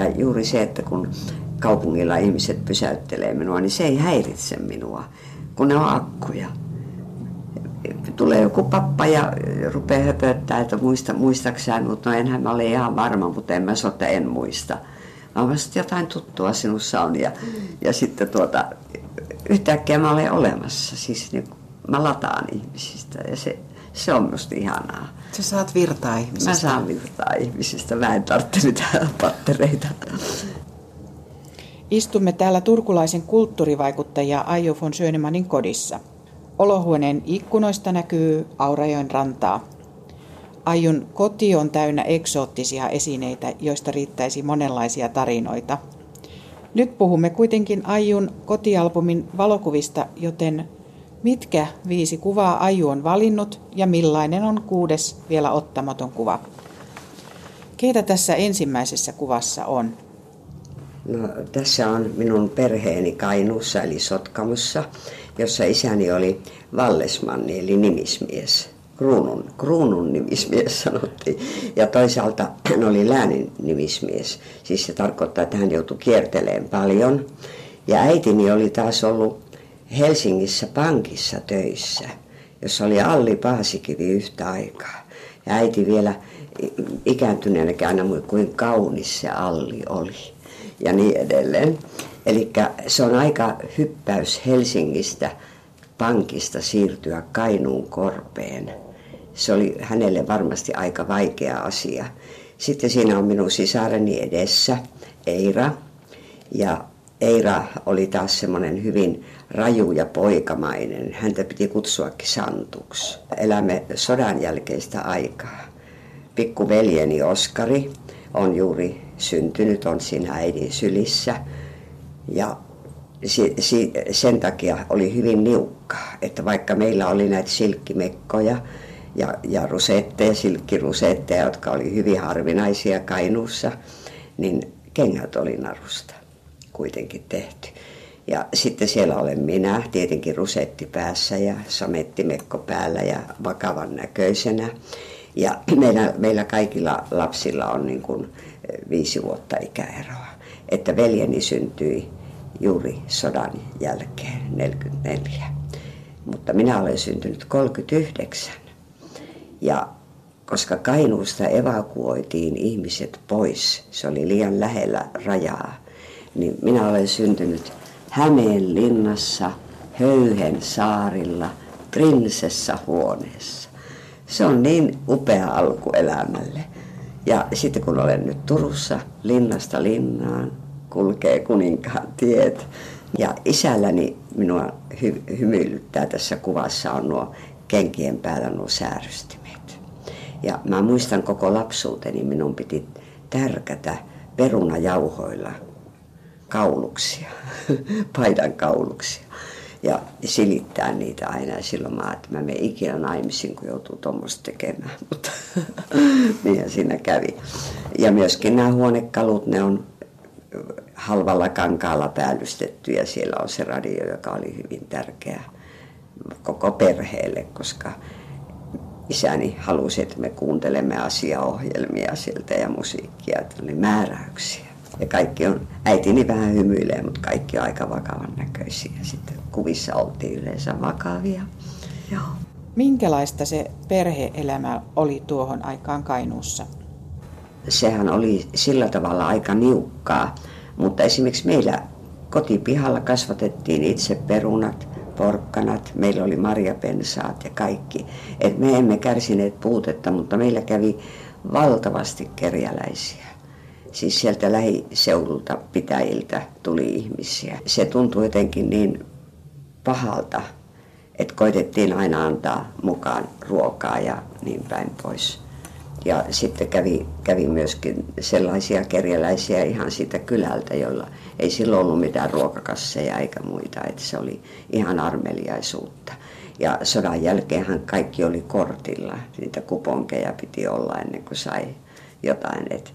Ja juuri se, että kun kaupungilla ihmiset pysäyttelee minua, niin se ei häiritse minua, kun ne on akkuja. Tulee joku pappa ja rupeaa höpöttää, että muista, muistaksään, mutta no enhän mä ole ihan varma, mutta en mä sota, en muista. Mä vasta jotain tuttua sinussa on ja, ja sitten tuota, yhtäkkiä mä olen olemassa. Siis niin, mä lataan ihmisistä ja se, se on musta ihanaa. Sä saat virtaa ihmisistä. Mä saan virtaa ihmisistä. Mä en tarvitse mitään pattereita. Istumme täällä turkulaisen kulttuurivaikuttaja Aijo von Schönemanin kodissa. Olohuoneen ikkunoista näkyy Aurajoen rantaa. Aijun koti on täynnä eksoottisia esineitä, joista riittäisi monenlaisia tarinoita. Nyt puhumme kuitenkin Aijun kotialbumin valokuvista, joten mitkä viisi kuvaa Aiju on valinnut ja millainen on kuudes vielä ottamaton kuva? Keitä tässä ensimmäisessä kuvassa on? No, tässä on minun perheeni Kainuussa eli Sotkamossa, jossa isäni oli Vallesmanni eli nimismies. Kruunun, kruunun nimismies sanottiin. Ja toisaalta hän oli läänin nimismies. Siis se tarkoittaa, että hän joutui kierteleen paljon. Ja äitini oli taas ollut Helsingissä pankissa töissä, jossa oli Alli Paasikivi yhtä aikaa. Ja äiti vielä ikääntyneenä aina kuin kaunis se Alli oli ja niin edelleen. Eli se on aika hyppäys Helsingistä pankista siirtyä Kainuun korpeen. Se oli hänelle varmasti aika vaikea asia. Sitten siinä on minun sisareni edessä, Eira. Ja Eira oli taas semmoinen hyvin raju ja poikamainen. Häntä piti kutsuakin Santuksi. Elämme sodan jälkeistä aikaa. Pikkuveljeni Oskari on juuri syntynyt, on siinä äidin sylissä. Ja si, si, sen takia oli hyvin niukkaa, että vaikka meillä oli näitä silkkimekkoja ja, ja rusetteja, silkkirusetteja, jotka oli hyvin harvinaisia Kainuussa, niin kengät oli narusta kuitenkin tehty. Ja sitten siellä olen minä, tietenkin rusetti päässä ja samettimekko päällä ja vakavan näköisenä. Ja meillä, meillä kaikilla lapsilla on niin kuin viisi vuotta ikäeroa. Että veljeni syntyi juuri sodan jälkeen, 44. Mutta minä olen syntynyt 39. Ja koska Kainuusta evakuoitiin ihmiset pois, se oli liian lähellä rajaa, niin minä olen syntynyt Hämeen linnassa, Höyhen saarilla, prinsessa huoneessa. Se on niin upea alku elämälle. Ja sitten kun olen nyt Turussa linnasta linnaan, kulkee kuninkaan tiet. Ja isälläni minua hy- hymyilyttää tässä kuvassa on nuo kenkien päällä nuo säärystimet. Ja mä muistan koko lapsuuteni, minun piti tärkätä perunajauhoilla kauluksia, paidan kauluksia. Ja silittää niitä aina ja silloin mä että mä menen ikinä naimisiin, kun joutuu tuommoista tekemään. Mutta niin siinä kävi. Ja myöskin nämä huonekalut, ne on halvalla kankaalla päällystetty ja siellä on se radio, joka oli hyvin tärkeä koko perheelle, koska isäni halusi, että me kuuntelemme asiaohjelmia sieltä ja musiikkia, että oli määräyksiä. Ja kaikki on, äitini vähän hymyilee, mutta kaikki on aika vakavan näköisiä. Sitten kuvissa oltiin yleensä vakavia. Joo. Minkälaista se perheelämä oli tuohon aikaan Kainuussa? Sehän oli sillä tavalla aika niukkaa, mutta esimerkiksi meillä kotipihalla kasvatettiin itse perunat, porkkanat, meillä oli marjapensaat ja kaikki. Et me emme kärsineet puutetta, mutta meillä kävi valtavasti kerjäläisiä. Siis sieltä lähiseudulta pitäjiltä tuli ihmisiä. Se tuntui jotenkin niin pahalta, että koitettiin aina antaa mukaan ruokaa ja niin päin pois. Ja sitten kävi, kävi myöskin sellaisia kerjäläisiä ihan siitä kylältä, jolla ei silloin ollut mitään ruokakasseja eikä muita, että se oli ihan armeliaisuutta. Ja sodan jälkeenhän kaikki oli kortilla, niitä kuponkeja piti olla ennen kuin sai jotain. Et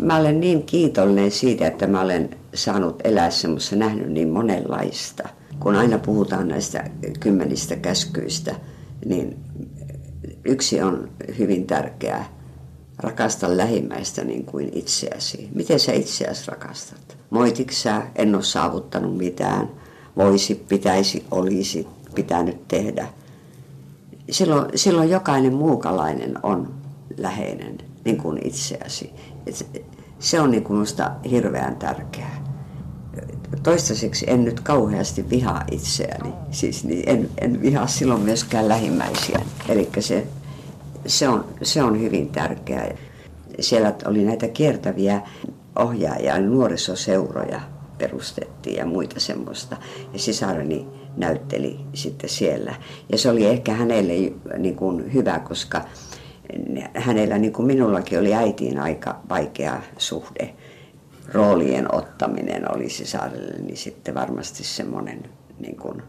mä olen niin kiitollinen siitä, että mä olen saanut elää semmoista, nähnyt niin monenlaista. Kun aina puhutaan näistä kymmenistä käskyistä, niin yksi on hyvin tärkeä rakasta lähimmäistä niin kuin itseäsi. Miten sä itseäsi rakastat? Moitiksä, en ole saavuttanut mitään, voisi, pitäisi, olisi pitänyt tehdä. Silloin, silloin jokainen muukalainen on läheinen niin kuin itseäsi. Se on niin minusta hirveän tärkeää. Toistaiseksi en nyt kauheasti vihaa itseäni, siis niin en, en vihaa silloin myöskään lähimmäisiä. Eli se, se, on, se on hyvin tärkeää. Siellä oli näitä kiertäviä ohjaajia, nuorisoseuroja perustettiin ja muita semmoista. Ja sisareni näytteli sitten siellä. Ja se oli ehkä hänelle niin kuin hyvä, koska hänellä niin kuin minullakin oli äitiin aika vaikea suhde. Roolien ottaminen oli sisarelle, niin sitten varmasti semmoinen niin kuin,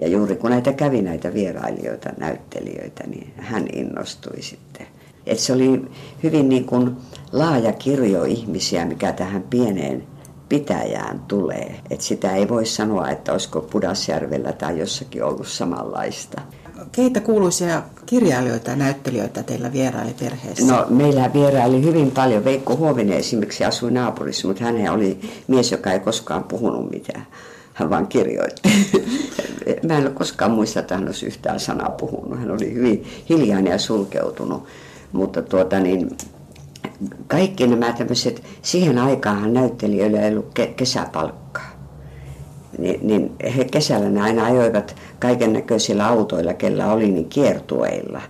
ja juuri kun näitä kävi näitä vierailijoita, näyttelijöitä, niin hän innostui sitten. Et se oli hyvin niin kuin laaja kirjo ihmisiä, mikä tähän pieneen pitäjään tulee. Et sitä ei voi sanoa, että olisiko Pudasjärvellä tai jossakin ollut samanlaista. Keitä kuuluisia kirjailijoita ja näyttelijöitä teillä vieraili perheessä? No meillä vieraili hyvin paljon. Veikko Huovinen esimerkiksi asui naapurissa, mutta hän oli mies, joka ei koskaan puhunut mitään. Hän vaan kirjoitti. Mä en ole koskaan muista, että hän olisi yhtään sanaa puhunut. Hän oli hyvin hiljainen ja sulkeutunut. Mutta tuota niin, kaikki nämä tämmöiset, siihen aikaan näyttelijöillä ei ollut kesäpalkkaa. Ni, niin he kesällä ne aina ajoivat kaiken näköisillä autoilla, kellä oli, niin kiertueilla.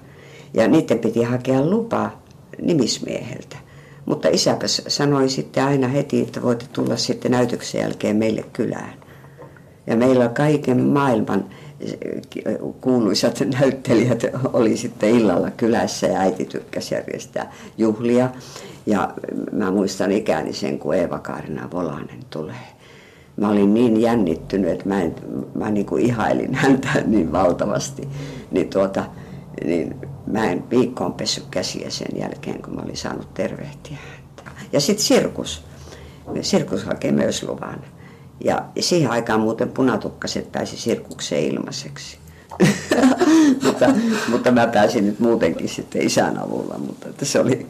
Ja niiden piti hakea lupa nimismieheltä. Mutta isäpä sanoi sitten aina heti, että voitte tulla sitten näytöksen jälkeen meille kylään. Ja meillä kaiken maailman kuuluisat näyttelijät oli sitten illalla kylässä ja äiti tykkäsi järjestää juhlia. Ja mä muistan ikäni sen, kun Eeva-Kaarina Volanen tulee. Mä olin niin jännittynyt, että mä, en, mä niin kuin ihailin häntä niin valtavasti. Niin, tuota, niin mä en viikkoon pessy käsiä sen jälkeen, kun mä olin saanut tervehtiä häntä. Ja sitten sirkus. Sirkus hakee myös luvan. Ja siihen aikaan muuten punatukkaset pääsi sirkukseen ilmaiseksi. mutta, mutta mä pääsin nyt muutenkin sitten isän avulla, mutta että se oli,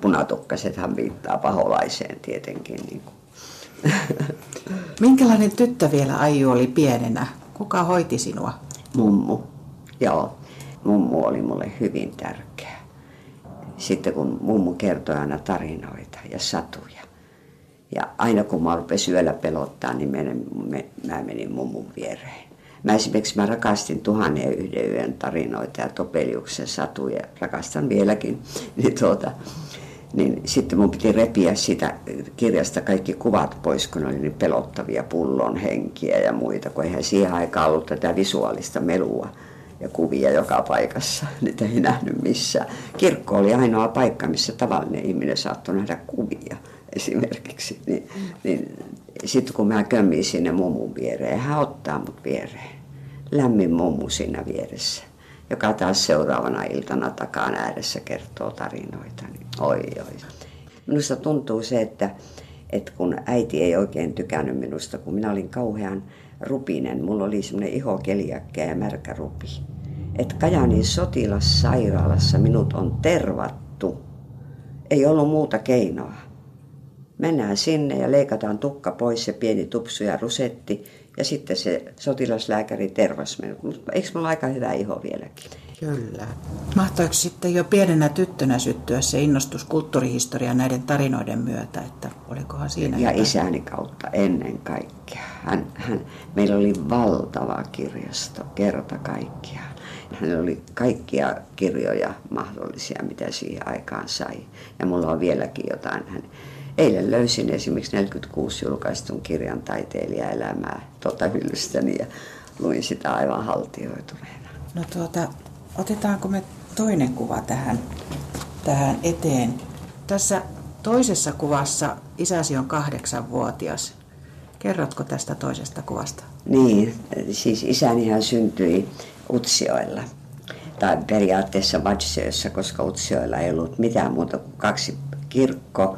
punatukkasethan viittaa paholaiseen tietenkin. Niin kuin. Minkälainen tyttö vielä Aiju oli pienenä? Kuka hoiti sinua? Mummu, joo. Mummu oli mulle hyvin tärkeä. Sitten kun mummu kertoi aina tarinoita ja satuja, ja aina kun mä rupesin yöllä pelottaa, niin menen, me, mä menin mummun viereen. Mä esimerkiksi mä rakastin tuhannen yhden yön tarinoita ja Topeliuksen satuja, rakastan vieläkin. Niin, tuota, niin sitten mun piti repiä sitä kirjasta kaikki kuvat pois, kun oli niin pelottavia pullon henkiä ja muita, kun eihän siihen aikaan ollut tätä visuaalista melua ja kuvia joka paikassa. Niitä ei nähnyt missään. Kirkko oli ainoa paikka, missä tavallinen ihminen saattoi nähdä kuvia esimerkiksi, niin, niin sitten kun mä kömmin sinne mummun viereen, hän ottaa mut viereen. Lämmin mummu siinä vieressä, joka taas seuraavana iltana takaan ääressä kertoo tarinoita. Niin oi, oi. Minusta tuntuu se, että, että kun äiti ei oikein tykännyt minusta, kun minä olin kauhean rupinen, mulla oli semmoinen iho keliakkia ja märkä rupi. Että Kajanin sotilassairaalassa minut on tervattu. Ei ollut muuta keinoa mennään sinne ja leikataan tukka pois se pieni tupsu ja rusetti ja sitten se sotilaslääkäri tervas minut. Eikö mulla aika hyvä iho vieläkin? Kyllä. Mahtoiko sitten jo pienenä tyttönä syttyä se innostus kulttuurihistoria näiden tarinoiden myötä, että olikohan siinä Ja jotain? isäni kautta ennen kaikkea. Hän, hän, meillä oli valtava kirjasto, kerta kaikkiaan. Hän oli kaikkia kirjoja mahdollisia, mitä siihen aikaan sai. Ja mulla on vieläkin jotain. Hän, Eilen löysin esimerkiksi 46 julkaistun kirjan taiteilijaelämää tuota hyllystäni ja luin sitä aivan haltioituneena. No tuota, otetaanko me toinen kuva tähän, tähän eteen? Tässä toisessa kuvassa isäsi on kahdeksanvuotias. Kerrotko tästä toisesta kuvasta? Niin, siis isänihän syntyi Utsioilla tai periaatteessa Vatsöössä, koska Utsioilla ei ollut mitään muuta kuin kaksi kirkko,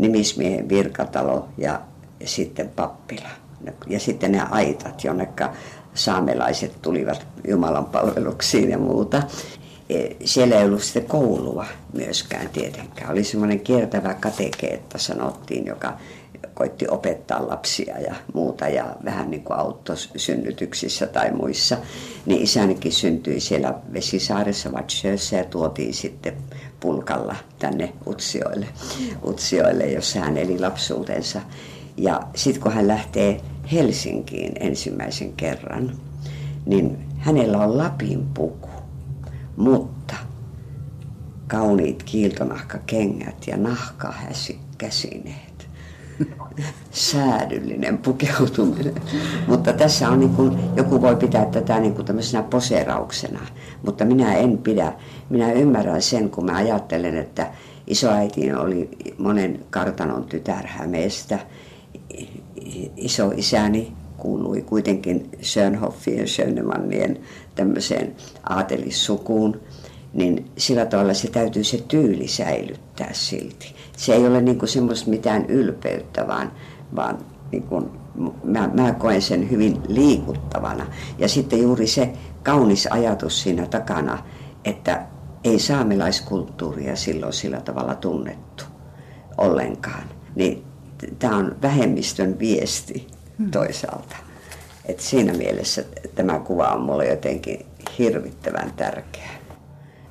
nimismiehen virkatalo ja sitten pappila. Ja sitten ne aitat, jonneka saamelaiset tulivat Jumalan palveluksiin ja muuta. e, siellä ei ollut sitten koulua myöskään tietenkään. Oli semmoinen kiertävä katekeetta sanottiin, joka koitti opettaa lapsia ja muuta ja vähän niin kuin autosynnytyksissä tai muissa. Niin isänikin syntyi siellä Vesisaaressa Vatsjössä ja tuotiin sitten pulkalla tänne Utsioille, Utsioille jossa hän eli lapsuutensa. Ja sitten kun hän lähtee Helsinkiin ensimmäisen kerran, niin hänellä on Lapin puku, mutta kauniit kiiltonahkakengät ja nahkahäsi käsineet säädyllinen pukeutuminen. Mutta tässä on niin kuin, joku voi pitää tätä niin kuin tämmöisenä poseerauksena, mutta minä en pidä. Minä ymmärrän sen, kun mä ajattelen, että isoäiti oli monen kartanon tytär Hämeestä. Isoisäni kuului kuitenkin Schönhoffien, Schönemannien tämmöiseen aatelissukuun niin sillä tavalla se täytyy se tyyli säilyttää silti. Se ei ole niin semmoista mitään ylpeyttä, vaan, vaan niin kuin, mä, mä koen sen hyvin liikuttavana. Ja sitten juuri se kaunis ajatus siinä takana, että ei saamelaiskulttuuria silloin sillä tavalla tunnettu ollenkaan. Niin tämä on vähemmistön viesti hmm. toisaalta. Et siinä mielessä tämä kuva on mulle jotenkin hirvittävän tärkeä.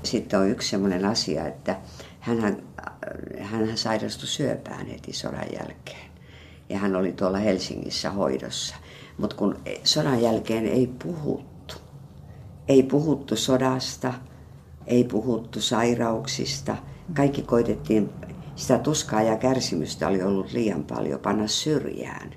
Sitten on yksi sellainen asia, että hän hän sairastui syöpään heti sodan jälkeen. Ja hän oli tuolla Helsingissä hoidossa. Mutta kun sodan jälkeen ei puhuttu, ei puhuttu sodasta, ei puhuttu sairauksista. Kaikki koitettiin, sitä tuskaa ja kärsimystä oli ollut liian paljon panna syrjään.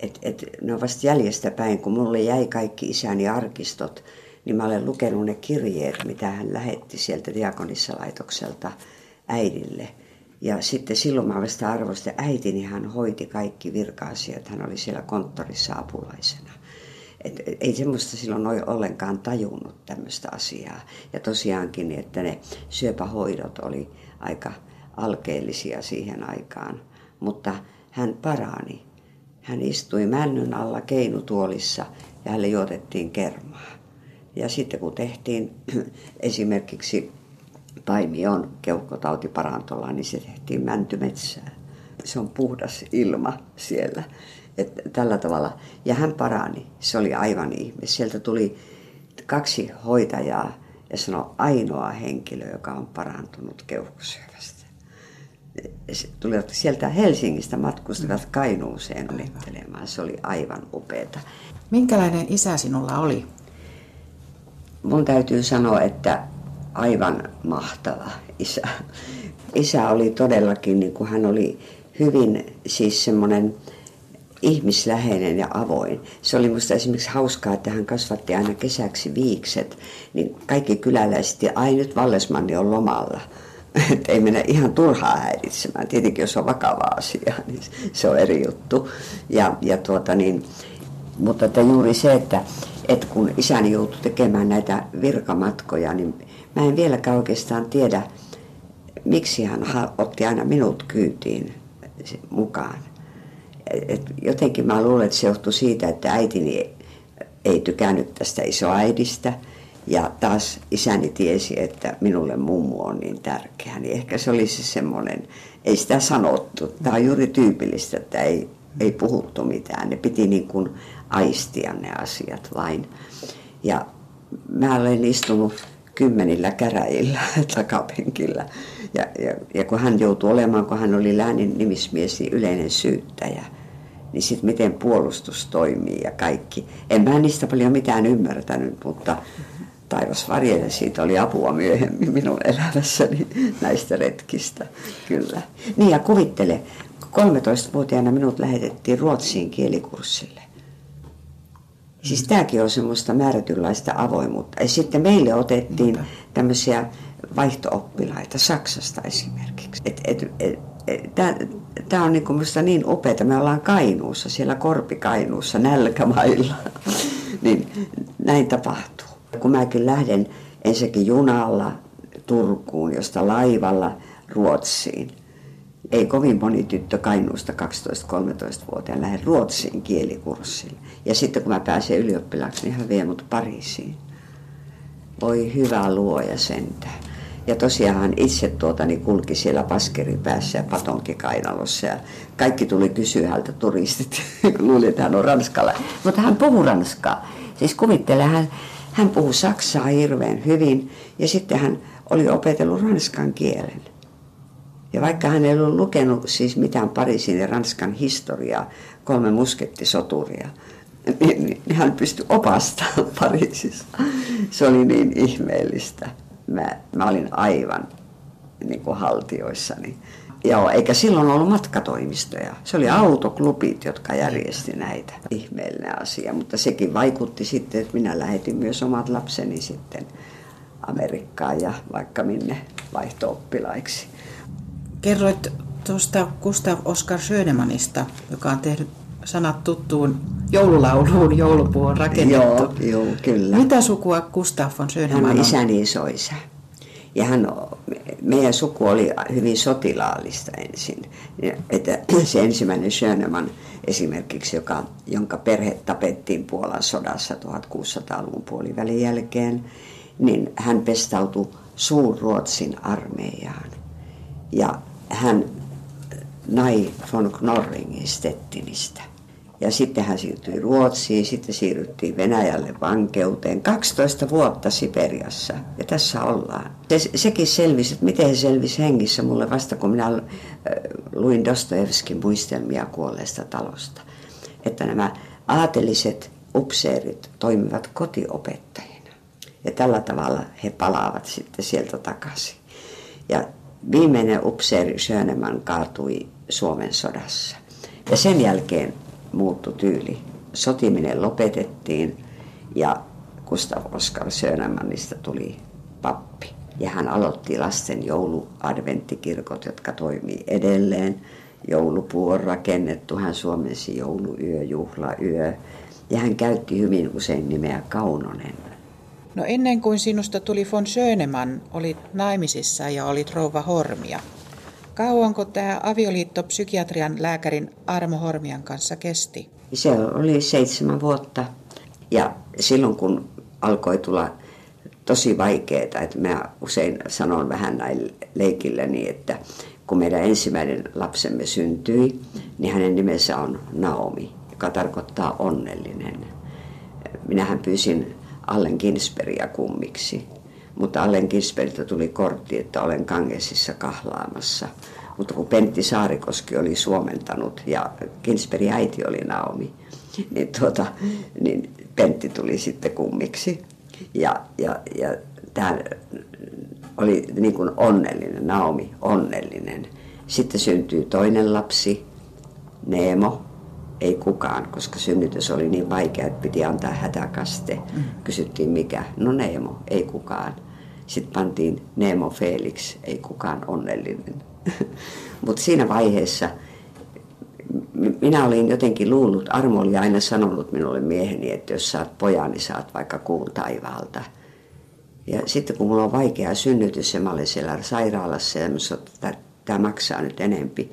Et, et, ne on vasta jäljestä päin, kun mulle jäi kaikki isäni arkistot, niin mä olen lukenut ne kirjeet, mitä hän lähetti sieltä diakonissalaitokselta äidille. Ja sitten silloin mä vasta arvostin, äitini hän hoiti kaikki virka-asiat, hän oli siellä konttorissa apulaisena. Et, ei semmoista silloin ole ollenkaan tajunnut tämmöistä asiaa. Ja tosiaankin, että ne syöpähoidot oli aika alkeellisia siihen aikaan. Mutta hän parani. Hän istui männyn alla keinutuolissa ja hänelle juotettiin kermaa. Ja sitten kun tehtiin esimerkiksi Paimion keuhkotautiparantola, niin se tehtiin mäntymetsään. Se on puhdas ilma siellä. Et tällä tavalla. Ja hän parani. Se oli aivan ihme. Sieltä tuli kaksi hoitajaa ja sanoi ainoa henkilö, joka on parantunut keuhkosyövästä. Tulivat sieltä Helsingistä matkustivat Kainuuseen onnittelemaan. Se oli aivan upeata. Minkälainen isä sinulla oli? Mun täytyy sanoa, että aivan mahtava isä. Isä oli todellakin, niin kuin hän oli hyvin siis semmoinen ihmisläheinen ja avoin. Se oli musta esimerkiksi hauskaa, että hän kasvatti aina kesäksi viikset, niin kaikki kyläläiset, ja ai nyt Vallesmanni on lomalla. Että ei mennä ihan turhaa häiritsemään. Tietenkin jos on vakava asia, niin se on eri juttu. Ja, ja tuota niin, mutta että juuri se, että että kun isäni joutui tekemään näitä virkamatkoja, niin mä en vieläkään oikeastaan tiedä, miksi hän otti aina minut kyytiin mukaan. Et jotenkin mä luulen, että se johtui siitä, että äitini ei tykännyt tästä isoäidistä. Ja taas isäni tiesi, että minulle mummu on niin tärkeä. Niin ehkä se oli se semmoinen, ei sitä sanottu. Tämä on juuri tyypillistä, että ei, ei puhuttu mitään. Ne piti niin kuin aistia ne asiat vain. Ja mä olen istunut kymmenillä käräjillä takapenkillä. Ja, ja, ja kun hän joutui olemaan, kun hän oli läänin nimismies, niin yleinen syyttäjä, niin sitten miten puolustus toimii ja kaikki. En mä niistä paljon mitään ymmärtänyt, mutta taivas varjelle siitä oli apua myöhemmin minun elämässäni näistä retkistä, kyllä. Niin ja kuvittele, 13-vuotiaana minut lähetettiin Ruotsiin kielikurssille. Siis tämäkin on semmoista määrätynlaista avoimuutta. Ja sitten meille otettiin tämmöisiä vaihtooppilaita Saksasta esimerkiksi. Et, et, et, Tämä on niinku musta niin upeaa. Me ollaan Kainuussa, siellä Korpikainuussa, nälkämailla. niin näin tapahtuu. Kun mäkin lähden ensinnäkin junalla Turkuun, josta laivalla Ruotsiin, ei kovin moni tyttö Kainuusta 12-13-vuotiaan lähde Oi hyvä luoja sentään. Ja tosiaan hän itse tuota, niin kulki siellä paskeripäässä ja patonkikainalossa ja kaikki tuli kysyä häntä turistit, kun luuli, että hän on ranskalla. Mutta hän puhuu ranskaa. Siis kuvittele, hän, hän puhuu saksaa hirveän hyvin ja sitten hän oli opetellut ranskan kielen. Ja vaikka hän ei ollut lukenut siis mitään Pariisin ja Ranskan historiaa, kolme muskettisoturia, niin, niin hän pystyi opastamaan Pariisissa. Se oli niin ihmeellistä. Mä, mä olin aivan niin kuin haltioissani. Joo, eikä silloin ollut matkatoimistoja. Se oli autoklubit, jotka järjesti näitä. Ihmeellinen asia, mutta sekin vaikutti sitten, että minä lähetin myös omat lapseni sitten Amerikkaan ja vaikka minne vaihto-oppilaiksi. Kerroit tuosta Gustav Oskar Schönemannista, joka on tehnyt sanat tuttuun joululauluun, joulupuu on rakennettu. Joo, joo, kyllä. Mitä sukua Gustav von Schönemann Hän on? isäni isoisä. Ja hän, meidän suku oli hyvin sotilaallista ensin. Että se ensimmäinen Schönemann esimerkiksi, joka, jonka perhe tapettiin Puolan sodassa 1600-luvun puolivälin jälkeen, niin hän pestautui Suur-Ruotsin armeijaan. Ja hän nai von Knorringin Stettinistä. Ja sitten hän siirtyi Ruotsiin, sitten siirryttiin Venäjälle vankeuteen. 12 vuotta Siperiassa ja tässä ollaan. Se, sekin selvisi, että miten se selvisi hengissä mulle vasta kun minä äh, luin Dostojevskin muistelmia kuolleesta talosta. Että nämä aateliset upseerit toimivat kotiopettajina. Ja tällä tavalla he palaavat sitten sieltä takaisin. Ja viimeinen upseeri Schöneman kaatui Suomen sodassa. Ja sen jälkeen muuttui tyyli. Sotiminen lopetettiin ja Gustav Oskar Schönemannista tuli pappi. Ja hän aloitti lasten jouluadventtikirkot, jotka toimii edelleen. Joulupuu on rakennettu, hän suomensi jouluyö, juhlayö. Ja hän käytti hyvin usein nimeä Kaunonen. No ennen kuin sinusta tuli von Schönemann, olit naimisissa ja olit rouva Hormia. Kauanko tämä avioliitto psykiatrian lääkärin Armo Hormian kanssa kesti? Se oli seitsemän vuotta. Ja silloin kun alkoi tulla tosi vaikeaa, että mä usein sanon vähän näin leikilleni, että kun meidän ensimmäinen lapsemme syntyi, niin hänen nimensä on Naomi, joka tarkoittaa onnellinen. Minähän pyysin Allen Ginsbergia kummiksi, mutta Allen Ginsbergiltä tuli kortti, että olen Kangesissa kahlaamassa. Mutta kun Pentti Saarikoski oli suomentanut ja Ginsbergin äiti oli Naomi, niin, tuota, niin Pentti tuli sitten kummiksi. Ja, ja, ja tämä oli niin kuin onnellinen, Naomi onnellinen. Sitten syntyi toinen lapsi, Neemo, ei kukaan, koska synnytys oli niin vaikea, että piti antaa hätäkaste. Kysyttiin mikä, no Neemo, ei kukaan. Sitten pantiin Neemo Felix, ei kukaan onnellinen. Mutta siinä vaiheessa minä olin jotenkin luullut, Armo oli aina sanonut minulle mieheni, että jos saat pojan, niin saat vaikka kuun taivaalta. Ja sitten kun mulla on vaikea synnytys ja mä olin siellä sairaalassa ja mä sanoin, että tämä maksaa nyt enempi.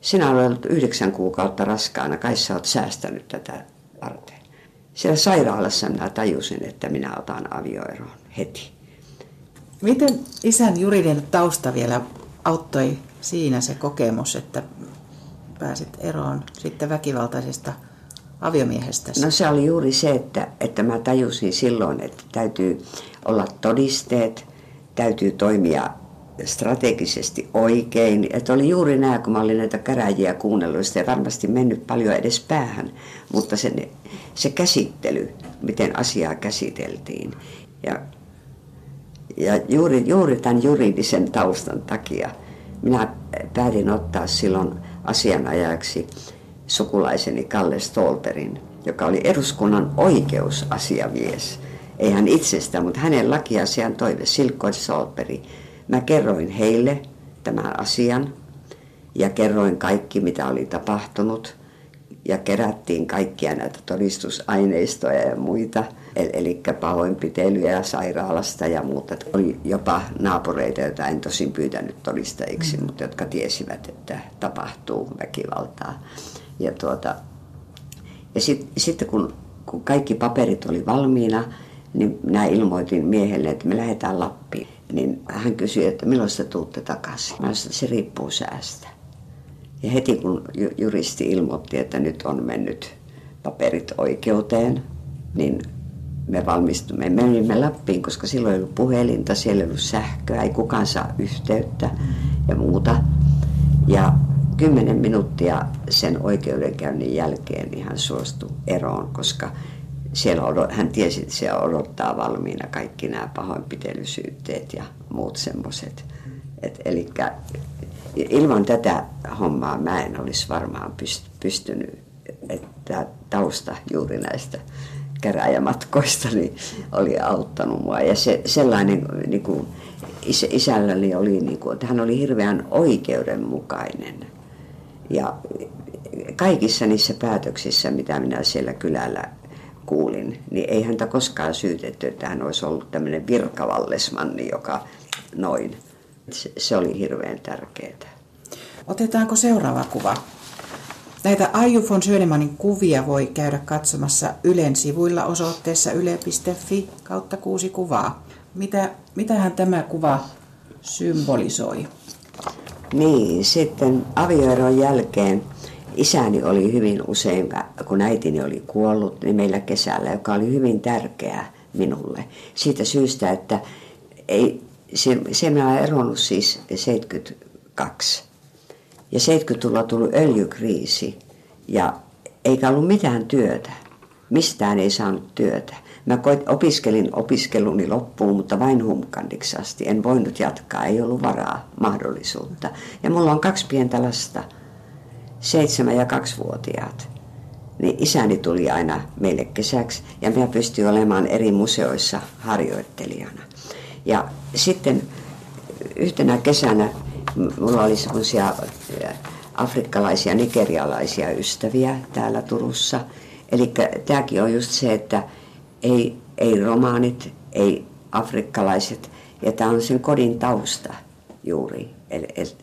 Sinä olet ollut yhdeksän kuukautta raskaana, kai sä oot säästänyt tätä varten. Siellä sairaalassa minä tajusin, että minä otan avioeron heti. Miten isän juridinen tausta vielä auttoi siinä se kokemus, että pääsit eroon sitten väkivaltaisesta aviomiehestä? No se oli juuri se, että, että mä tajusin silloin, että täytyy olla todisteet, täytyy toimia strategisesti oikein. Että oli juuri nämä, kun mä olin näitä käräjiä kuunnellut, ja varmasti mennyt paljon edes päähän, mutta se, se käsittely, miten asiaa käsiteltiin. Ja, ja juuri, juuri tämän juridisen taustan takia minä päätin ottaa silloin asianajajaksi sukulaiseni Kalle Stolperin, joka oli eduskunnan oikeusasiamies. Ei hän itsestä, mutta hänen lakiasian toive, Silkko Stolperi. Mä kerroin heille tämän asian ja kerroin kaikki, mitä oli tapahtunut. Ja kerättiin kaikkia näitä todistusaineistoja ja muita, eli pahoinpitelyjä sairaalasta ja muuta. Oli jopa naapureita, joita en tosin pyytänyt todistajiksi, mm. mutta jotka tiesivät, että tapahtuu väkivaltaa. Ja, tuota, ja sitten sit kun, kun kaikki paperit oli valmiina, niin minä ilmoitin miehelle, että me lähdetään Lappiin. Niin hän kysyi, että milloin te tuutte takaisin. Mä sanoin, se riippuu säästä. Ja heti kun juristi ilmoitti, että nyt on mennyt paperit oikeuteen, niin me valmistumme. Me menimme Lappiin, koska silloin ei ollut puhelinta, siellä ei ollut sähköä, ei kukaan saa yhteyttä ja muuta. Ja kymmenen minuuttia sen oikeudenkäynnin jälkeen niin hän suostui eroon, koska siellä odot, hän tiesi, että siellä odottaa valmiina kaikki nämä pahoinpitelysyytteet ja muut semmoiset. Eli ilman tätä hommaa mä en olisi varmaan pystynyt, että tausta juuri näistä käräjämatkoista niin oli auttanut mua. Ja se, sellainen niin kuin, isä, isälläni oli, niin kuin, että hän oli hirveän oikeudenmukainen. Ja kaikissa niissä päätöksissä, mitä minä siellä kylällä kuulin, niin ei häntä koskaan syytetty, että hän olisi ollut tämmöinen virkavallesmanni, joka noin. Se, se oli hirveän tärkeää. Otetaanko seuraava kuva? Näitä Aiju von Schönemanin kuvia voi käydä katsomassa Ylen sivuilla osoitteessa yle.fi kautta kuusi kuvaa. Mitä, mitähän tämä kuva symbolisoi? Niin, sitten avioeron jälkeen isäni oli hyvin usein, kun äitini oli kuollut, niin meillä kesällä, joka oli hyvin tärkeää minulle. Siitä syystä, että ei, se, se minä eronnut siis 72. Ja 70-luvulla tullut öljykriisi ja eikä ollut mitään työtä. Mistään ei saanut työtä. Mä koit, opiskelin opiskeluni loppuun, mutta vain humkandiksi asti. En voinut jatkaa, ei ollut varaa, mahdollisuutta. Ja mulla on kaksi pientä lasta, seitsemän- ja kaksivuotiaat. Niin isäni tuli aina meille kesäksi ja minä pystyin olemaan eri museoissa harjoittelijana. Ja sitten yhtenä kesänä mulla oli semmoisia afrikkalaisia, nigerialaisia ystäviä täällä Turussa. Eli tämäkin on just se, että ei, ei romaanit, ei afrikkalaiset, ja tämä on sen kodin tausta juuri,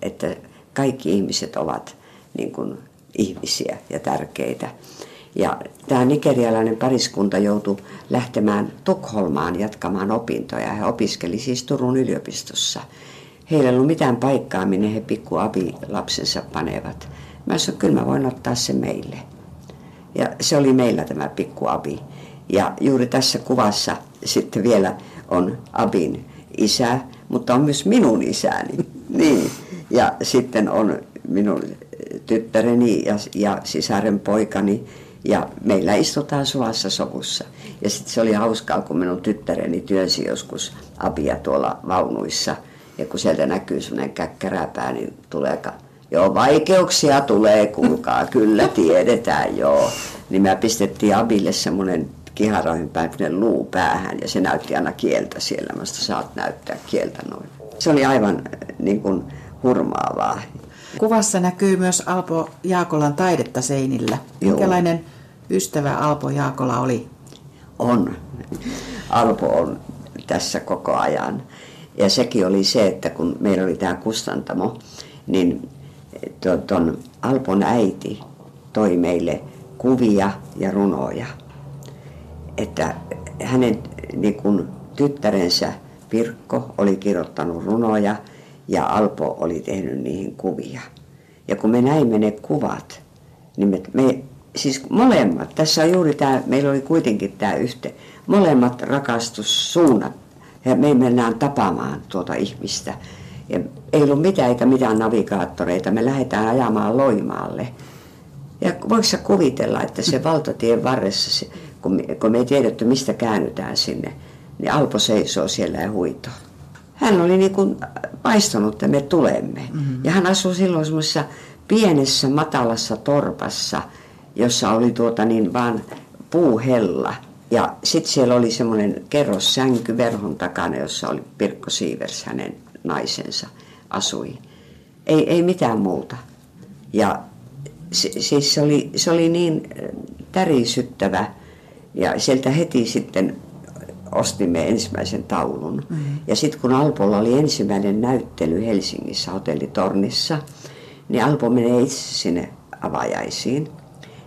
että kaikki ihmiset ovat niin kuin ihmisiä ja tärkeitä. Ja tämä nigerialainen pariskunta joutui lähtemään Tukholmaan jatkamaan opintoja. He opiskeli siis Turun yliopistossa. Heillä ei ollut mitään paikkaa, minne he pikku lapsensa panevat. Mä sanoin, kyllä mä voin ottaa se meille. Ja se oli meillä tämä pikku abi. Ja juuri tässä kuvassa sitten vielä on Abin isä, mutta on myös minun isäni. Niin. Ja sitten on minun tyttäreni ja, ja sisaren poikani. Ja meillä istutaan suvassa sovussa. Ja sitten se oli hauskaa, kun minun tyttäreni työnsi joskus Abia tuolla vaunuissa. Ja kun sieltä näkyy sellainen käkkäräpää, niin tulee Joo, vaikeuksia tulee, kuulkaa, kyllä tiedetään, joo. Niin mä pistettiin Abille semmoinen kiharoihin luu päähän ja se näytti aina kieltä siellä. Mä saat näyttää kieltä noin. Se oli aivan niin kuin hurmaavaa. Kuvassa näkyy myös Alpo Jaakolan taidetta seinillä. Joo. Minkälainen ystävä Alpo Jaakola oli? On. Alpo on tässä koko ajan. Ja sekin oli se, että kun meillä oli tämä kustantamo, niin tuon Alpon äiti toi meille kuvia ja runoja. Että hänen niin kun, tyttärensä Pirkko oli kirjoittanut runoja ja Alpo oli tehnyt niihin kuvia. Ja kun me näimme ne kuvat, niin me, me siis molemmat, tässä on juuri tämä, meillä oli kuitenkin tämä yhte, molemmat rakastussuunnat. Ja me mennään tapaamaan tuota ihmistä. Ja ei ollut mitään eikä mitään navigaattoreita. Me lähdetään ajamaan Loimaalle. Ja voiko kuvitella, että se valtatien varressa, kun me, kun me ei tiedetty mistä käännytään sinne, niin Alpo seisoo siellä ja huitoo. Hän oli niin kuin paistanut, että me tulemme. Mm-hmm. Ja hän asui silloin semmoisessa pienessä matalassa torpassa, jossa oli tuota niin vaan puuhella. Ja sitten siellä oli semmoinen kerrossänky verhon takana, jossa oli Pirkko Siivers, hänen naisensa, asui. Ei, ei mitään muuta. Ja se, siis se, oli, se oli niin tärisyttävä. Ja sieltä heti sitten ostimme ensimmäisen taulun. Mm. Ja sitten kun Alpolla oli ensimmäinen näyttely Helsingissä hotellitornissa, niin Alpo menee itse sinne avajaisiin.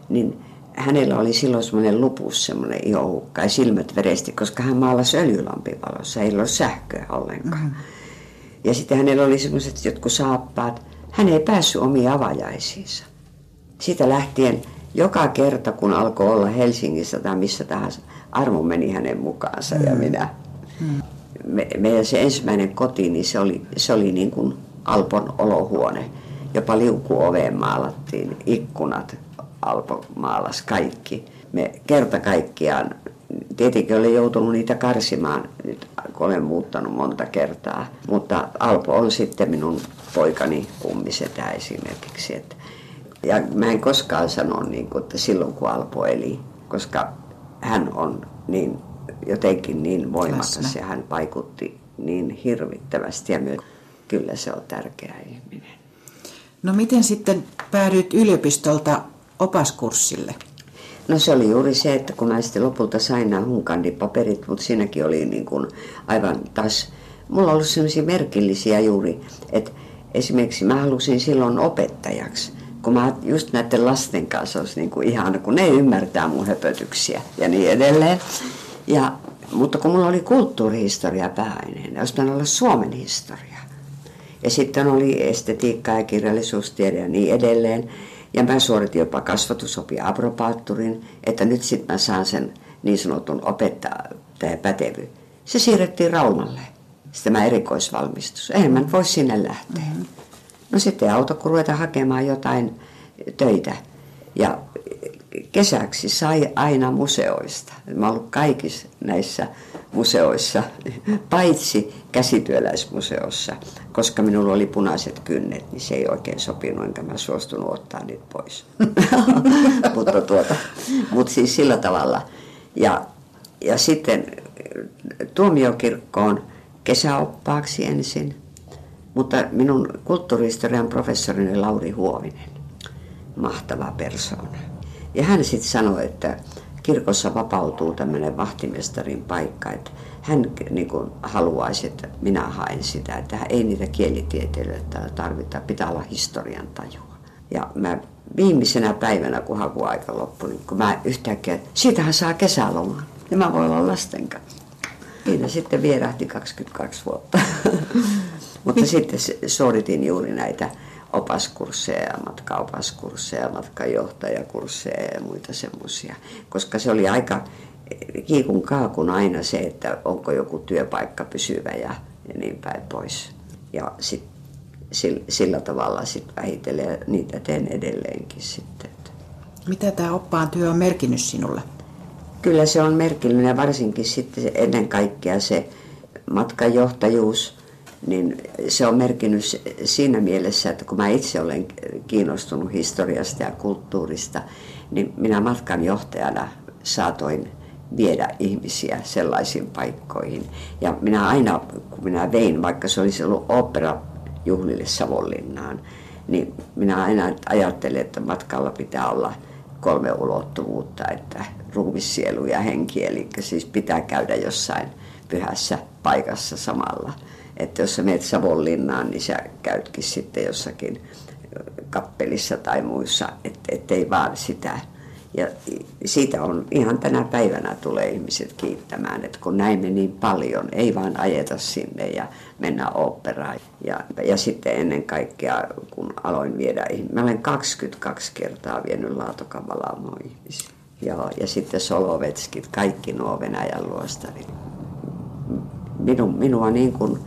Niin hänellä oli silloin semmoinen lupus, semmoinen ihohukka ja silmät veresti, koska hän maalasi öljylampivalossa, ei ollut sähköä ollenkaan. Mm-hmm. Ja sitten hänellä oli semmoiset jotkut saappaat. Hän ei päässyt omiin avajaisiinsa. Siitä lähtien joka kerta, kun alkoi olla Helsingissä tai missä tahansa, Armo meni hänen mukaansa mm. ja minä. Mm. Me, meidän se ensimmäinen koti, niin se oli, se oli niin kuin Alpon olohuone. Jopa liukuoveen maalattiin, ikkunat, Alpo maalas kaikki. Me kerta kaikkiaan, tietenkin olen joutunut niitä karsimaan, nyt kun olen muuttanut monta kertaa. Mutta Alpo on sitten minun poikani kummisetä esimerkiksi. Että ja mä en koskaan sano, niin kuin, että silloin kun Alpo eli, koska hän on niin jotenkin niin voimakas Läsnä. ja hän vaikutti niin hirvittävästi ja myös kyllä se on tärkeä ihminen. No miten sitten päädyit yliopistolta opaskurssille? No se oli juuri se, että kun mä sitten lopulta sain nämä paperit, mutta siinäkin oli niin kuin aivan taas, mulla on ollut sellaisia merkillisiä juuri, että esimerkiksi mä halusin silloin opettajaksi kun mä just näiden lasten kanssa olisi niin kuin ihana, kun ne ymmärtää mun höpötyksiä ja niin edelleen. Ja, mutta kun mulla oli kulttuurihistoria pääaineen, olisi pitänyt olla Suomen historia. Ja sitten oli estetiikka ja kirjallisuustiede ja niin edelleen. Ja mä suoritin jopa kasvatusopi apropaatturin, että nyt sitten mä saan sen niin sanotun opettajapätevy. Se siirrettiin Raumalle. Sitten mä erikoisvalmistus. Eihän mä voi sinne lähteä. Mm-hmm. No sitten auto, kun ruveta hakemaan jotain töitä. Ja kesäksi sai aina museoista. Mä oon ollut kaikissa näissä museoissa, paitsi käsityöläismuseossa, koska minulla oli punaiset kynnet, niin se ei oikein sopinut, enkä mä suostunut ottaa niitä pois. mutta, tuota, mutta siis sillä tavalla. Ja, ja sitten tuomiokirkkoon kesäoppaaksi ensin mutta minun kulttuurihistorian professorini Lauri Huovinen, mahtava persoona. Ja hän sitten sanoi, että kirkossa vapautuu tämmöinen vahtimestarin paikka, että hän niin kuin, haluaisi, että minä haen sitä, että ei niitä kielitieteilijöitä tarvita, pitää olla historian tajua. Ja mä viimeisenä päivänä, kun hakuaika loppui, niin kun mä yhtäkkiä, siitähän saa kesälomaa, niin mä voin olla lasten kanssa. Siinä sitten vierähti 22 vuotta. Mutta sitten suoritin juuri näitä opaskursseja, matkaopaskursseja, matkajohtajakursseja ja muita semmoisia. Koska se oli aika kiikun kaakun aina se, että onko joku työpaikka pysyvä ja, ja niin päin pois. Ja sitten sillä tavalla sitten vähitellen niitä teen edelleenkin sitten. Mitä tämä oppaan työ on merkinnyt sinulle? Kyllä se on merkillinen varsinkin sitten ennen kaikkea se matkajohtajuus – niin se on merkinnyt siinä mielessä, että kun mä itse olen kiinnostunut historiasta ja kulttuurista, niin minä matkanjohtajana saatoin viedä ihmisiä sellaisiin paikkoihin. Ja minä aina, kun minä vein, vaikka se olisi ollut operajuhlille Savonlinnaan, niin minä aina ajattelin, että matkalla pitää olla kolme ulottuvuutta, että ruumissielu ja henki, eli siis pitää käydä jossain pyhässä paikassa samalla. Että jos sä menet Savonlinnaan, niin sä käytkin sitten jossakin kappelissa tai muissa, et, ettei vaan sitä. Ja siitä on ihan tänä päivänä tulee ihmiset kiittämään, että kun näimme niin paljon, ei vaan ajeta sinne ja mennä operaan. Ja, ja sitten ennen kaikkea, kun aloin viedä ihmisiä, mä olen 22 kertaa vienyt Laatokavalaamoon ihmisiä. Ja, ja sitten Solovetskit, kaikki nuo Venäjän luostarit. Minu, minua niin kuin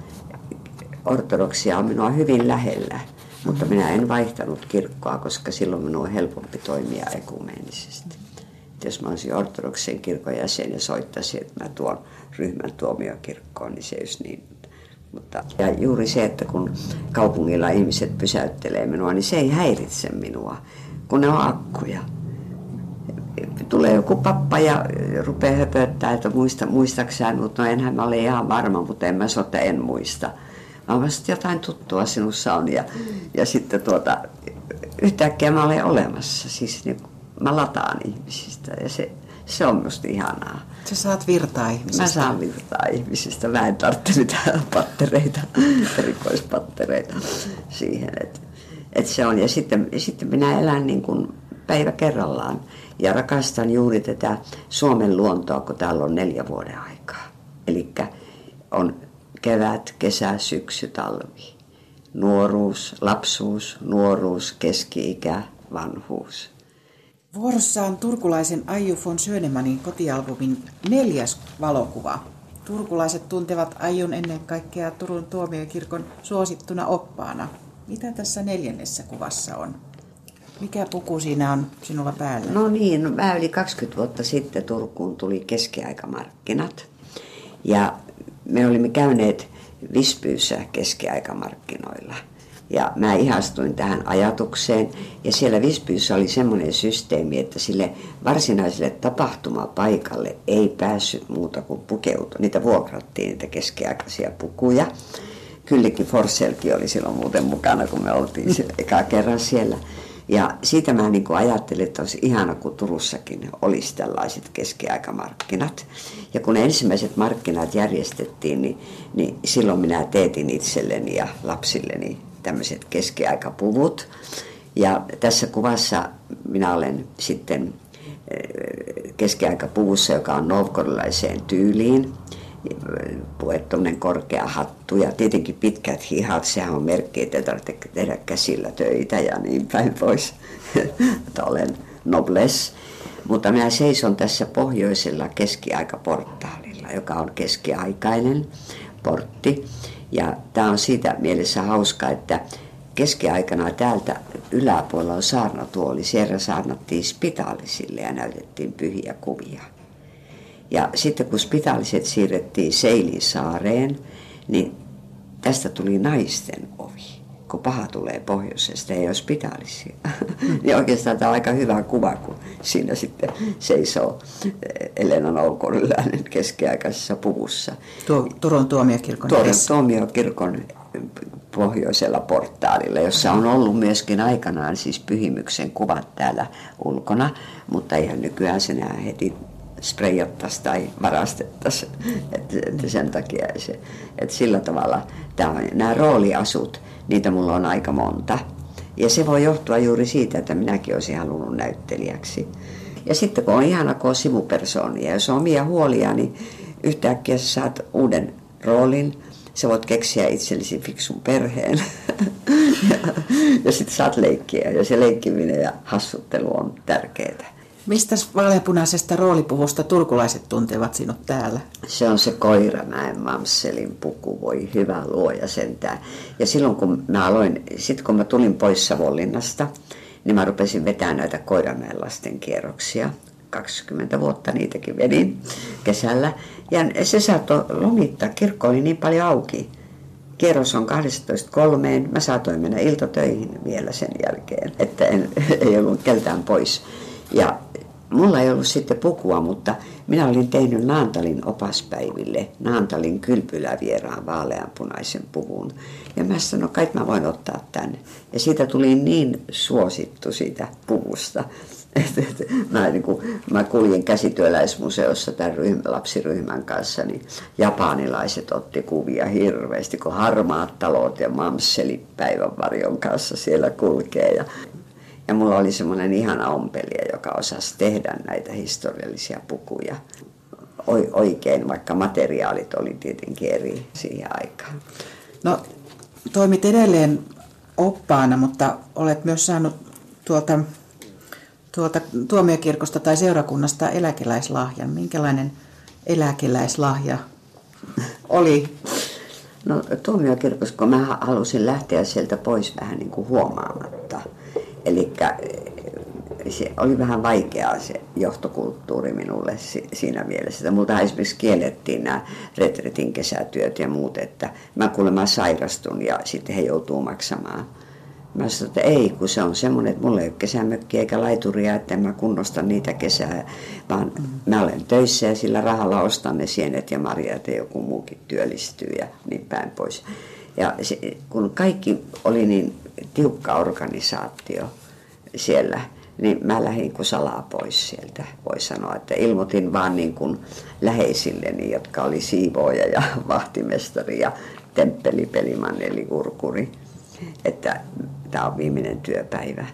ortodoksia on minua hyvin lähellä, mutta minä en vaihtanut kirkkoa, koska silloin minun on helpompi toimia ekumeenisesti. Jos mä olisin ortodoksen kirkon jäsen ja soittaisin, että mä tuon ryhmän tuomiokirkkoon, niin se olisi niin. Mutta, ja juuri se, että kun kaupungilla ihmiset pysäyttelee minua, niin se ei häiritse minua, kun ne on akkuja tulee joku pappa ja rupeaa höpöttää, että muista, muistaksään, mutta no enhän mä ole ihan varma, mutta en mä sota, en muista mä vasta jotain tuttua sinussa on. Ja, ja sitten tuota, yhtäkkiä mä olen olemassa. Siis niin, mä lataan ihmisistä ja se, se on musta ihanaa. Sä saat virtaa ihmisistä. Mä saan virtaa ihmisistä. Mä en tarvitse mitään pattereita, erikoispattereita siihen. Että et se on. Ja sitten, sitten minä elän niin kuin päivä kerrallaan. Ja rakastan juuri tätä Suomen luontoa, kun täällä on neljä vuoden aikaa. Eli on kevät, kesä, syksy, talvi. Nuoruus, lapsuus, nuoruus, keski-ikä, vanhuus. Vuorossa on turkulaisen Aiju von Schönemanin kotialbumin neljäs valokuva. Turkulaiset tuntevat Aijun ennen kaikkea Turun tuomiokirkon suosittuna oppaana. Mitä tässä neljännessä kuvassa on? Mikä puku siinä on sinulla päällä? No niin, mä yli 20 vuotta sitten Turkuun tuli keskiaikamarkkinat. Ja me olimme käyneet Vispyyssä keskiaikamarkkinoilla. Ja mä ihastuin tähän ajatukseen. Ja siellä Vispyyssä oli semmoinen systeemi, että sille varsinaiselle tapahtumapaikalle ei päässyt muuta kuin pukeutua. Niitä vuokrattiin, niitä keskiaikaisia pukuja. Kyllikin Forselkin oli silloin muuten mukana, kun me oltiin eka kerran siellä. Ja siitä mä niin ajattelin, että olisi ihana, kun Turussakin olisi tällaiset keskiaikamarkkinat. Ja kun ensimmäiset markkinat järjestettiin, niin, niin silloin minä teetin itselleni ja lapsilleni tämmöiset keskiaikapuvut. Ja tässä kuvassa minä olen sitten eh, keskiaikapuvussa, joka on novgorodilaiseen tyyliin puettu korkea hattu ja tietenkin pitkät hihat, sehän on merkki, että tarvitsee tehdä käsillä töitä ja niin päin pois, että olen nobles. Mutta minä seison tässä pohjoisella keskiaikaportaalilla, joka on keskiaikainen portti. Ja tämä on siitä mielessä hauska, että keskiaikana täältä yläpuolella on saarnatuoli. Siellä saarnattiin spitaalisille ja näytettiin pyhiä kuvia. Ja sitten kun spitaaliset siirrettiin Seilisaareen, niin tästä tuli naisten ovi. Kun paha tulee pohjoisesta, ei ole spitaalisia. niin oikeastaan tämä on aika hyvä kuva, kun siinä sitten seisoo Elena Noukorilainen keskiaikaisessa puvussa. Tuo, Turun tuomiokirkon Turun tuomiokirkon pohjoisella portaalilla, jossa on ollut myöskin aikanaan siis pyhimyksen kuvat täällä ulkona, mutta ihan nykyään se heti spreijattaisiin tai varastettaisiin. Että, sen takia se, että sillä tavalla tämä on, nämä rooliasut, niitä mulla on aika monta. Ja se voi johtua juuri siitä, että minäkin olisin halunnut näyttelijäksi. Ja sitten kun on ihana, kun on sivupersoonia, jos on omia huolia, niin yhtäkkiä sä saat uuden roolin. Sä voit keksiä itsellesi fiksun perheen. ja, ja sitten saat leikkiä. Ja se leikkiminen ja hassuttelu on tärkeää. Mistä vaaleanpunaisesta roolipuvusta turkulaiset tuntevat sinut täällä? Se on se Koiramäen Mamselin puku, voi hyvä luoja sentään. Ja silloin kun mä aloin, sit kun mä tulin pois Savonlinnasta, niin mä rupesin vetämään näitä Koiramäen lasten kierroksia. 20 vuotta niitäkin vedin kesällä. Ja se saattoi lomittaa, kirkko oli niin paljon auki. Kierros on 12.3. Mä saatoin mennä iltatöihin vielä sen jälkeen, että en, ei ollut keltään pois. Ja mulla ei ollut sitten pukua, mutta minä olin tehnyt Naantalin opaspäiville Naantalin kylpylävieraan vaaleanpunaisen puvun. Ja mä sanoin, kai mä voin ottaa tänne. Ja siitä tuli niin suosittu siitä puvusta. mä, niin kun, mä kuljin käsityöläismuseossa tämän ryhmä, lapsiryhmän kanssa, niin japanilaiset otti kuvia hirveästi, kun harmaat talot ja mamseli päivänvarjon kanssa siellä kulkee. Ja ja mulla oli semmoinen ihana ompelija, joka osasi tehdä näitä historiallisia pukuja oikein, vaikka materiaalit oli tietenkin eri siihen aikaan. No, toimit edelleen oppaana, mutta olet myös saanut tuolta, tuolta tuomiokirkosta tai seurakunnasta eläkeläislahjan. Minkälainen eläkeläislahja oli? No tuomiokirkossa, kun mä halusin lähteä sieltä pois vähän niin kuin huomaamatta – Eli se oli vähän vaikeaa se johtokulttuuri minulle siinä mielessä. Multa esimerkiksi kiellettiin nämä retretin kesätyöt ja muut, että mä kuulemma sairastun ja sitten he joutuu maksamaan. Mä sanoin, että ei, kun se on semmoinen, että mulla ei ole kesämökkiä eikä laituria, että mä kunnosta niitä kesää, vaan mm. mä olen töissä ja sillä rahalla ostan ne sienet ja marjat ja joku muukin työllistyy ja niin päin pois. Ja se, kun kaikki oli niin tiukka organisaatio siellä, niin mä lähdin kuin salaa pois sieltä, voi sanoa. Että ilmoitin vaan niin kuin läheisilleni, jotka oli siivooja ja vahtimestari ja temppelipelimanni eli kurkuri, että tämä on viimeinen työpäivä.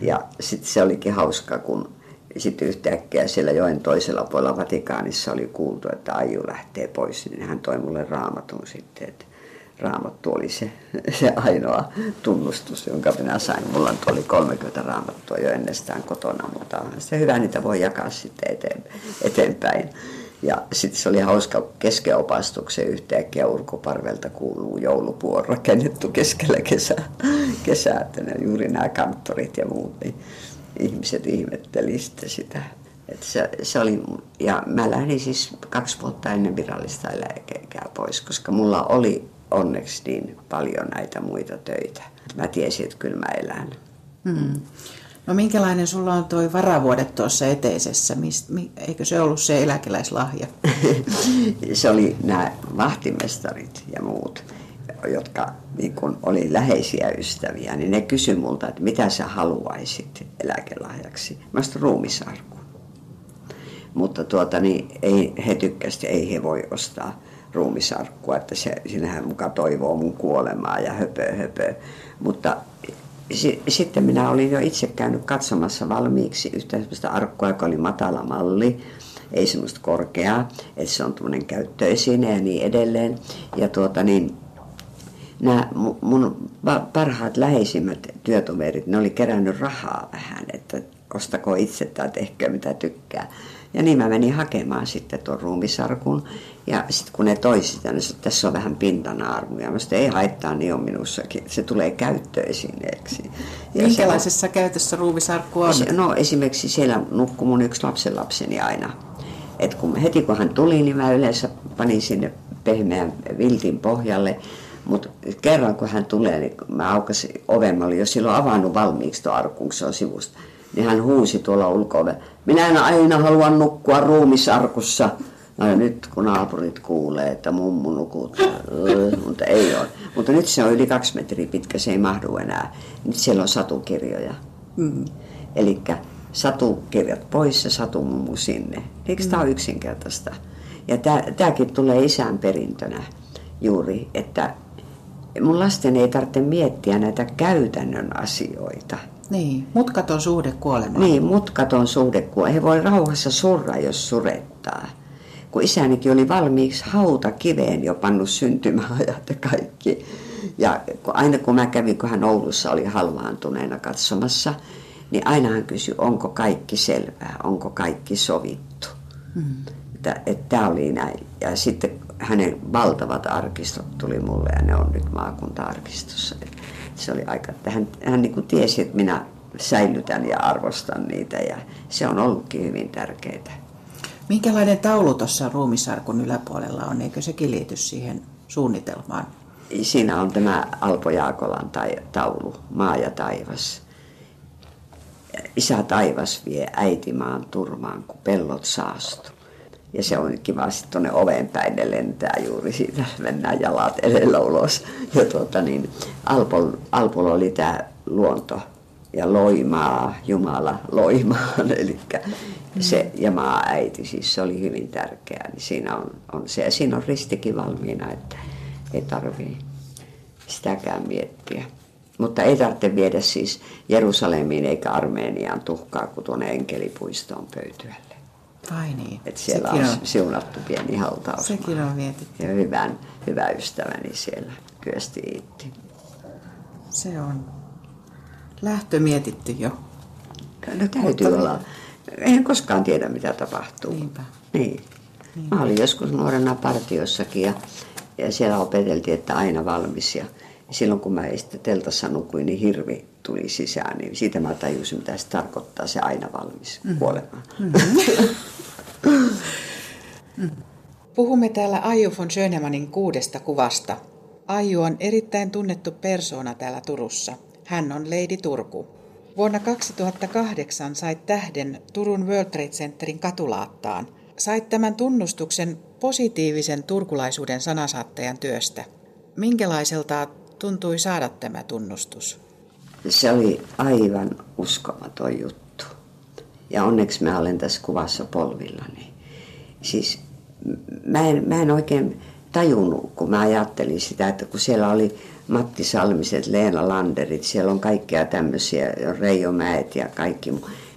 Ja sitten se olikin hauska, kun sitten yhtäkkiä siellä joen toisella puolella Vatikaanissa oli kuultu, että Aiju lähtee pois, niin hän toi mulle raamatun sitten, että raamattu oli se, se ainoa tunnustus, jonka minä sain. Mulla oli 30 raamattua jo ennestään kotona, mutta se hyvä, niitä voi jakaa sitten eteenpäin. Ja sitten se oli hauska keskeopastuksen yhtäkkiä Urkuparvelta kuuluu joulupuon rakennettu keskellä kesää, kesää että ne, juuri nämä kanttorit ja muut, niin ihmiset ihmetteli sitten sitä. Että se, se oli, ja mä lähdin siis kaksi vuotta ennen virallista eläkeikää pois, koska mulla oli onneksi niin paljon näitä muita töitä. Mä tiesin, että kyllä mä elän. Hmm. No minkälainen sulla on toi varavuodet tuossa eteisessä? Mist, eikö se ollut se eläkeläislahja? se oli nämä vahtimestarit ja muut, jotka niin kun oli läheisiä ystäviä, niin ne kysyi multa, että mitä sä haluaisit eläkelahjaksi. Mä sanoin ruumisarku. Mutta tuota, niin ei, he tykkäsivät, ei he voi ostaa ruumisarkkua, että se, sinähän muka toivoo mun kuolemaa ja höpö höpö. Mutta sitten minä olin jo itse käynyt katsomassa valmiiksi yhtä sellaista arkkua, joka oli matala malli, ei semmoista korkeaa, että se on tuommoinen käyttöesine ja niin edelleen. Ja tuota niin, nämä mun parhaat läheisimmät työtoverit, ne oli kerännyt rahaa vähän, että ostako itse tai tehkö mitä tykkää. Ja niin mä menin hakemaan sitten tuon ruumisarkun. Ja sitten kun ne toi sitä, niin että tässä on vähän pintanaarmuja. Mä sitten ei haittaa, niin on minussakin. Se tulee käyttöesineeksi. Ja Minkälaisessa se on, käytössä ruumisarkku on? No esimerkiksi siellä nukkui mun yksi lapsenlapseni aina. Et kun, heti kun hän tuli, niin mä yleensä panin sinne pehmeän viltin pohjalle. Mutta kerran kun hän tulee, niin mä aukasin oven, mä olin jo silloin avannut valmiiksi tuon arkun, kun se on sivusta niin hän huusi tuolla ulko Minä en aina halua nukkua ruumisarkussa. No ja nyt kun naapurit kuulee, että mummu nukut, mutta ei ole. Mutta nyt se on yli kaksi metriä pitkä, se ei mahdu enää. Nyt siellä on satukirjoja. Mm. Eli satukirjat pois ja satumummu sinne. Eikö mm. tämä ole yksinkertaista? Ja tämäkin tulee isän perintönä juuri, että mun lasten ei tarvitse miettiä näitä käytännön asioita – niin, mutkaton suhde kuolemaan. Niin, mutkaton suhde kuolemaan. He voi rauhassa surra, jos surettaa. Kun isänikin oli valmiiksi hauta kiveen jo pannut syntymäajat ja kaikki. Ja aina kun mä kävin, kun hän Oulussa oli halvaantuneena katsomassa, niin aina hän kysyi, onko kaikki selvää, onko kaikki sovittu. Mm. Että, että tämä oli näin. Ja sitten hänen valtavat arkistot tuli mulle ja ne on nyt maakunta-arkistossa se oli aika, että hän, hän niin kuin tiesi, että minä säilytän ja arvostan niitä ja se on ollutkin hyvin tärkeää. Minkälainen taulu tuossa ruumisarkun yläpuolella on, eikö se liity siihen suunnitelmaan? Siinä on tämä Alpo Jaakolan tai, taulu, maa ja taivas. Isä taivas vie äiti maan turmaan, kun pellot saastu. Ja se on kiva sitten tuonne oven päin ne lentää juuri siitä, mennään jalat edellä ulos. Ja tuota niin, Alpol, Alpol oli tämä luonto ja loimaa, Jumala loimaan, eli se ja maa äiti, siis se oli hyvin tärkeää, niin siinä on, on se. Ja siinä on ristikin valmiina, että ei tarvii sitäkään miettiä. Mutta ei tarvitse viedä siis Jerusalemiin eikä Armeeniaan tuhkaa, kun tuonne enkelipuistoon pöytyälle. Ai niin. Että siellä Sekin on, on siunattu pieni hautaus. Sekin on mietitty. Ja hyvän, hyvä ystäväni siellä Kyösti Iitti. Se on lähtö mietitty jo. No täytyy Mutta... olla. Eihän koskaan tiedä, mitä tapahtuu. Niinpä. Niin. Niinpä. Mä olin joskus nuorena partiossakin ja, ja siellä opeteltiin, että aina valmis. Ja silloin kun mä sitten teltassa nukuin, niin hirvi tuli sisään, niin siitä mä tajusin, mitä se tarkoittaa, se aina valmis mm. kuolemaan. Mm. Puhumme täällä Aiju von Schönemanin kuudesta kuvasta. Aiju on erittäin tunnettu persoona täällä Turussa. Hän on Lady Turku. Vuonna 2008 sait tähden Turun World Trade Centerin katulaattaan. Sait tämän tunnustuksen positiivisen turkulaisuuden sanasaattajan työstä. Minkälaiselta tuntui saada tämä tunnustus? Se oli aivan uskomaton juttu. Ja onneksi mä olen tässä kuvassa polvillani. Siis mä en, mä en oikein tajunnut, kun mä ajattelin sitä, että kun siellä oli Matti Salmiset, Leena Landerit, siellä on kaikkia tämmöisiä, Reijo Mäet ja kaikki.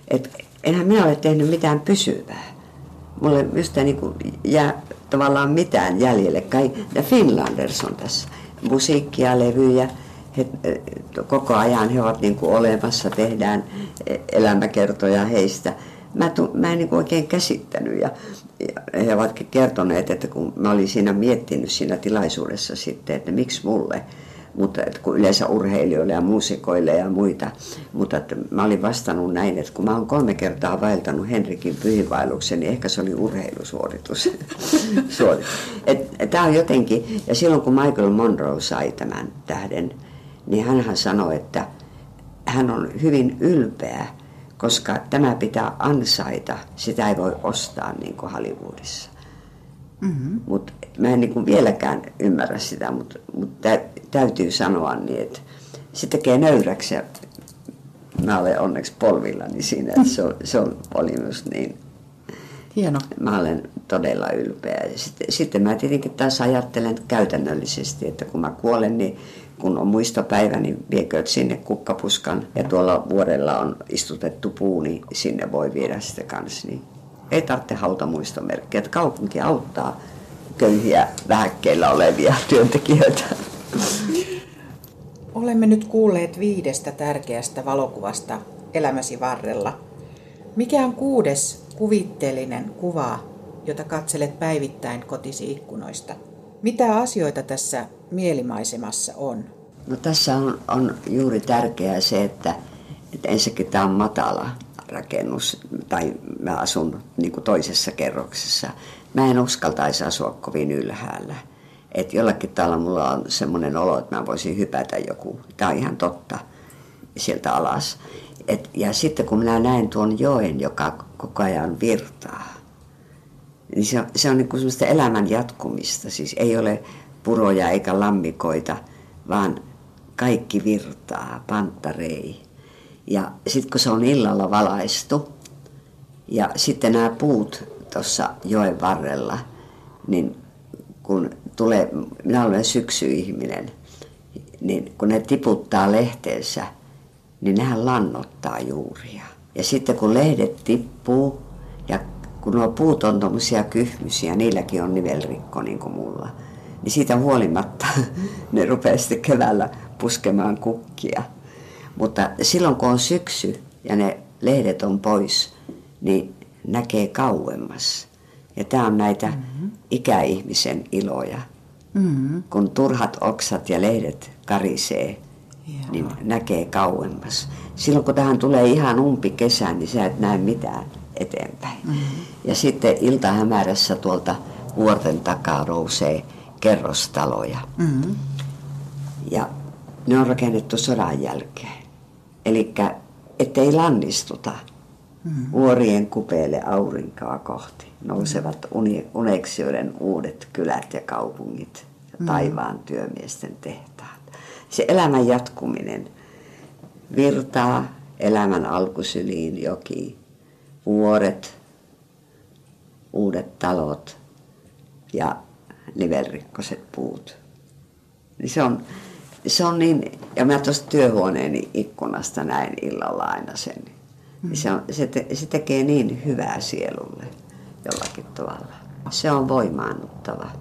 Et enhän minä ole tehnyt mitään pysyvää. Mulle mistä niin jää tavallaan mitään jäljelle. Kai, ja Finlanders on tässä. Musiikkia, levyjä, he, koko ajan he ovat niin kuin olemassa, tehdään elämäkertoja heistä. Mä, tu, mä en niin kuin oikein käsittänyt ja, ja he ovat kertoneet, että kun mä olin siinä miettinyt siinä tilaisuudessa sitten, että miksi mulle – mutta että kun yleensä urheilijoille ja muusikoille ja muita. Mutta että mä olin vastannut näin, että kun mä oon kolme kertaa vaeltanut Henrikin pyhiinvaelluksen, niin ehkä se oli urheilusuoritus. Tämä on jotenkin, ja silloin kun Michael Monroe sai tämän tähden, niin hän sanoi, että hän on hyvin ylpeä, koska tämä pitää ansaita, sitä ei voi ostaa niin kuin Hollywoodissa. Mm-hmm. Mutta mä en niin vieläkään ymmärrä sitä, mutta, mutta täytyy sanoa niin, että se tekee nöyräksi ja mä olen onneksi polvillani siinä, että se, on, se on, oli myös niin. Hieno. Mä olen todella ylpeä. Sitten, sitten mä tietenkin taas ajattelen käytännöllisesti, että kun mä kuolen, niin kun on muistopäivä, niin viekööt sinne kukkapuskan. Ja tuolla vuodella on istutettu puu, niin sinne voi viedä sitä kanssa. Niin ei tarvitse hauta muistomerkkiä. Että kaupunki auttaa köyhiä vähäkkeillä olevia työntekijöitä. Olemme nyt kuulleet viidestä tärkeästä valokuvasta elämäsi varrella. Mikä on kuudes kuvitteellinen kuva, jota katselet päivittäin kotisi ikkunoista? Mitä asioita tässä mielimaisemassa on? No tässä on, on juuri tärkeää se, että, että ensinnäkin tämä on matala rakennus, tai mä asun niin kuin toisessa kerroksessa. Mä en uskaltaisi asua kovin ylhäällä. Että jollakin tavalla mulla on semmoinen olo, että mä voisin hypätä joku. Tämä on ihan totta sieltä alas. Et, ja sitten kun minä näen tuon joen, joka koko ajan virtaa, niin se se on niin kuin semmoista elämän jatkumista. Siis ei ole puroja eikä lammikoita, vaan kaikki virtaa, panttarei. Ja sitten kun se on illalla valaistu, ja sitten nämä puut tuossa joen varrella, niin kun tulee, minä olen syksyihminen, niin kun ne tiputtaa lehteensä, niin nehän lannottaa juuria. Ja sitten kun lehdet tippuu, ja kun nuo puut on tuommoisia kyhmysiä, niilläkin on nivelrikko niin kuin mulla, niin siitä huolimatta ne rupeaa sitten keväällä puskemaan kukkia. Mutta silloin kun on syksy ja ne lehdet on pois, niin näkee kauemmas. Ja tämä on näitä mm-hmm. ikäihmisen iloja. Mm-hmm. Kun turhat oksat ja lehdet karisee, Joo. niin näkee kauemmas. Silloin kun tähän tulee ihan umpi kesä, niin sä et näe mitään eteenpäin. Mm-hmm. Ja sitten iltahämärässä tuolta vuorten takaa rousee kerrostaloja. Mm-hmm. Ja ne on rakennettu sodan jälkeen. Eli ettei lannistuta mm. vuorien kupeelle aurinkaa kohti. Nousevat uni, uneksioiden uudet kylät ja kaupungit ja mm. taivaan työmiesten tehtaat. Se elämän jatkuminen virtaa elämän alkusyliin joki, vuoret, uudet talot ja nivelrikkoset puut. Niin se on, se on niin, ja mä tuosta työhuoneeni ikkunasta näin illalla aina sen. Mm. Se, on, se, te, se tekee niin hyvää sielulle jollakin tavalla. Se on voimaannuttava.